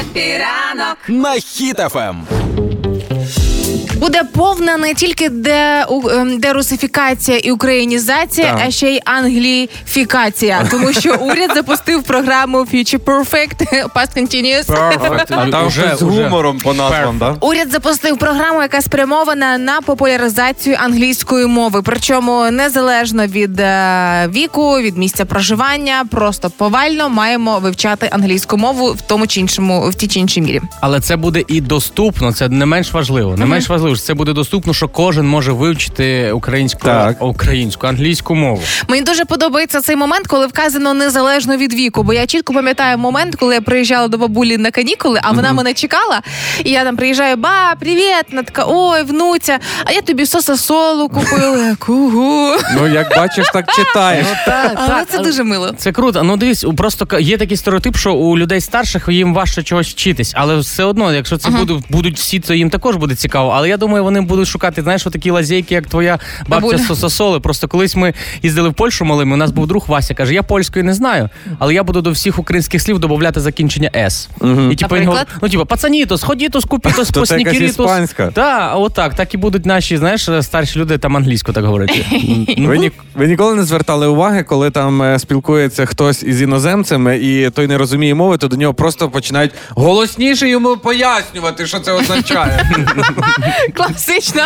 Happy ранок на Ем. Хіт FM. Буде повна не тільки де, у- ем, дерусифікація і українізація, Так. а ще й англіфікація. Тому що уряд запустив програму Future Perfect Past Continuous. А там щось з гумором по назвам, да? Уряд запустив програму, яка спрямована на популяризацію англійської мови. Причому незалежно від е, віку, від місця проживання, просто повально маємо вивчати англійську мову в тому чи іншому в тій чи іншій мірі. Але це буде і доступно. Це не менш важливо. Не менш важливо, що це буде доступно, що кожен може вивчити українську Так. українську англійську мову. Мені дуже подобається цей момент, коли вказано незалежно від віку. Бо я чітко пам'ятаю момент, коли я приїжджала до бабулі на канікули, а вона мене чекала. І я там приїжджаю, ба, привіт! Вона така, ой, внуця, а я тобі соса-солу купила. Кугу. Ну, як бачиш, так читаєш. Але це дуже мило. Це круто. Ну дивись, у- просто ка- є такий стереотип, що у людей старших їм важче чогось вчитись. Але все одно, якщо це будуть, будуть всі, то їм також буде цікаво. Але я думаю, вони будуть шукати, знаєш, такі лазейки, як твоя бабця. Сососоли. Просто колись ми їздили в Польщу малими. У нас був друг Вася, каже: я польської не знаю, але я буду до всіх українських слів додати закінчення С. І типу, він говорить, ну типу, пацанітос, ходітос, купітос, поснікірітос. Так, отак, так і будуть наші, знаєш, старші люди там англійську так говорити. Ви ніколи не звертали уваги, коли там е, спілкується хтось із іноземцями, і той не розуміє мови, то до нього просто починають голосніше йому пояснювати, що це означає. Класично.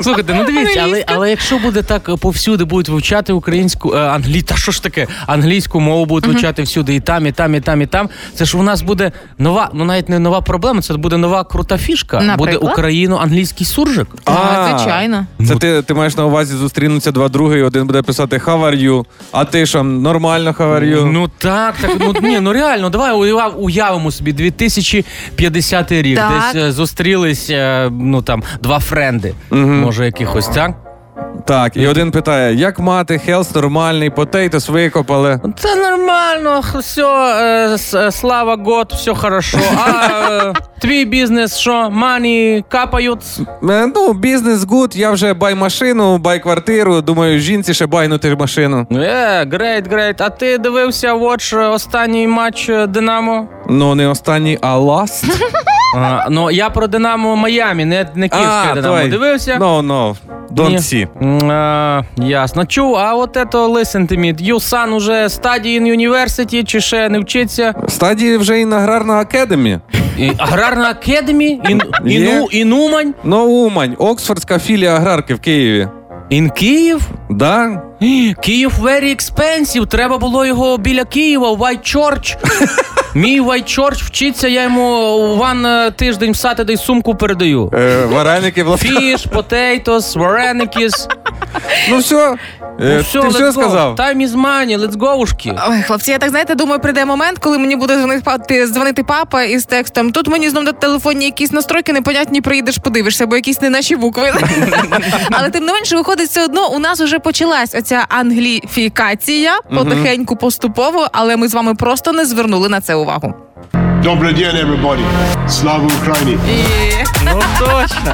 Слухайте, ну дивіться, але, але якщо буде так е, повсюди будуть вивчати українську е, англі, та що ж таке, англійську мову будуть вивчати всюди, і там, і там, і там, і там. Це ж у нас буде нова, ну навіть не нова проблема, це буде нова крута фішка. Буде Наприклад? україно-англійський суржик. Так, звичайно. Це ти, ти маєш на увазі зустрінуться два други, і один буде писати «How are you?», а ти що, нормально «How are you?». Ну так, так ну ні, ну реально, давай уяв- уявимо собі 2050 рік. Так. Десь е, зустрілись, ну там два friend и, може, якихось так. Так, і один питає, як мати, хелс нормальний, potatoes викопали. Це нормально, все, е, е, слава God, все хорошо. А е, твій бізнес, що, money капають? Е, Ну, бізнес good, я вже buy машину, buy квартиру, думаю, жінці ще buy нути машину. Е, great, great. А ти дивився watch е, останній матч Динамо? Ну, не останній, а ласт. А, ну, я про Динамо Майамі, не, не київське Динамо. Дивився? No, no, don't Ні. see. М, а, ясно. Чув, а от ето listen to me. You son уже study in university, чи ще не вчиться? В стадії вже і на аграрна академі. І, аграрна академі? Ін, іну, інумань? Ну, Умань, Оксфордська філія аграрки в Києві. Ін Київ? Да? Київ very expensive. Треба було його біля Києва, White Church. Мій Вайчорч вчиться, я йому ван е, тиждень в Сатидей сумку передаю. Е, вареники власне. Фіш, потейтос, вареникіс. Ну все, е, Ну, все, ти все go. сказав? Time is money, let's go, ушки. Ой, хлопці, я так знаєте, думаю, прийде момент, коли мені буде дзвонити, па- дзвонити папа із текстом. Тут мені знов на телефоні якісь настройки непонятні, приїдеш, подивишся, бо якісь не наші букви. Але тим не менше, виходить, все одно у нас вже почалась оця англіфікація потихеньку, поступово, але ми з вами просто не звернули на це увагу. Добрый день, everybody. Слава Украине. Ну точно.